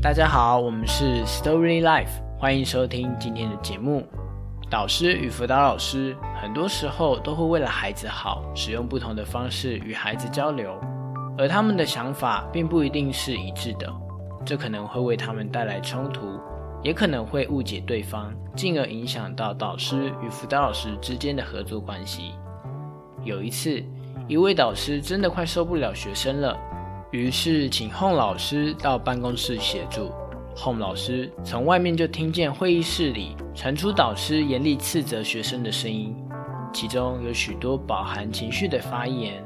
大家好，我们是 Story Life，欢迎收听今天的节目。导师与辅导老师很多时候都会为了孩子好，使用不同的方式与孩子交流，而他们的想法并不一定是一致的，这可能会为他们带来冲突，也可能会误解对方，进而影响到导师与辅导老师之间的合作关系。有一次，一位导师真的快受不了学生了，于是请 Home 老师到办公室协助。Home 老师从外面就听见会议室里传出导师严厉斥责学生的声音，其中有许多饱含情绪的发言，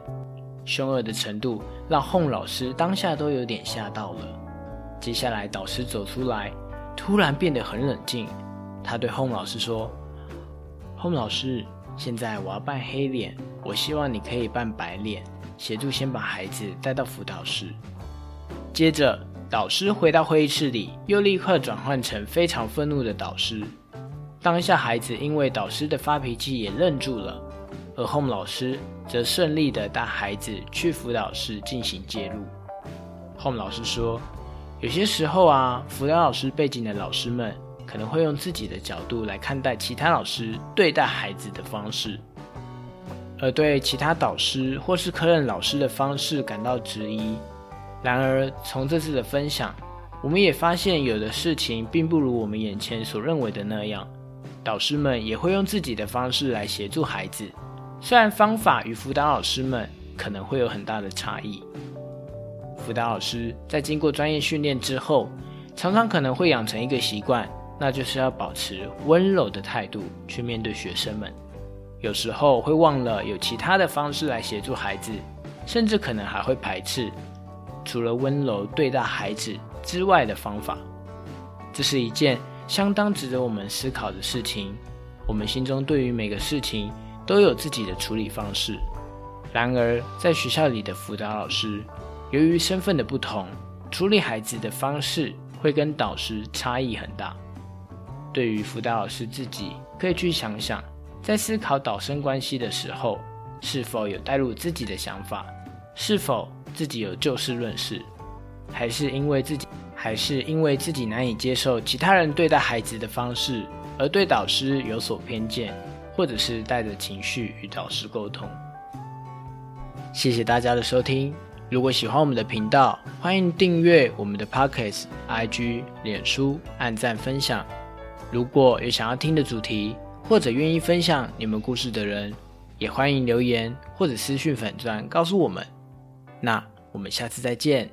凶恶的程度让 Home 老师当下都有点吓到了。接下来，导师走出来，突然变得很冷静。他对 Home 老师说：“Home 老师，现在我要扮黑脸，我希望你可以扮白脸，协助先把孩子带到辅导室。”接着。导师回到会议室里，又立刻转换成非常愤怒的导师。当下，孩子因为导师的发脾气也愣住了，而 Home 老师则顺利的带孩子去辅导室进行介入。Home 老师说：“有些时候啊，辅导老师背景的老师们可能会用自己的角度来看待其他老师对待孩子的方式，而对其他导师或是科任老师的方式感到质疑。”然而，从这次的分享，我们也发现有的事情并不如我们眼前所认为的那样。导师们也会用自己的方式来协助孩子，虽然方法与辅导老师们可能会有很大的差异。辅导老师在经过专业训练之后，常常可能会养成一个习惯，那就是要保持温柔的态度去面对学生们。有时候会忘了有其他的方式来协助孩子，甚至可能还会排斥。除了温柔对待孩子之外的方法，这是一件相当值得我们思考的事情。我们心中对于每个事情都有自己的处理方式。然而，在学校里的辅导老师，由于身份的不同，处理孩子的方式会跟导师差异很大。对于辅导老师自己，可以去想想，在思考导生关系的时候，是否有带入自己的想法，是否？自己有就事论事，还是因为自己，还是因为自己难以接受其他人对待孩子的方式，而对导师有所偏见，或者是带着情绪与导师沟通。谢谢大家的收听，如果喜欢我们的频道，欢迎订阅我们的 Pockets、IG、脸书，按赞分享。如果有想要听的主题，或者愿意分享你们故事的人，也欢迎留言或者私讯粉钻告诉我们。那我们下次再见。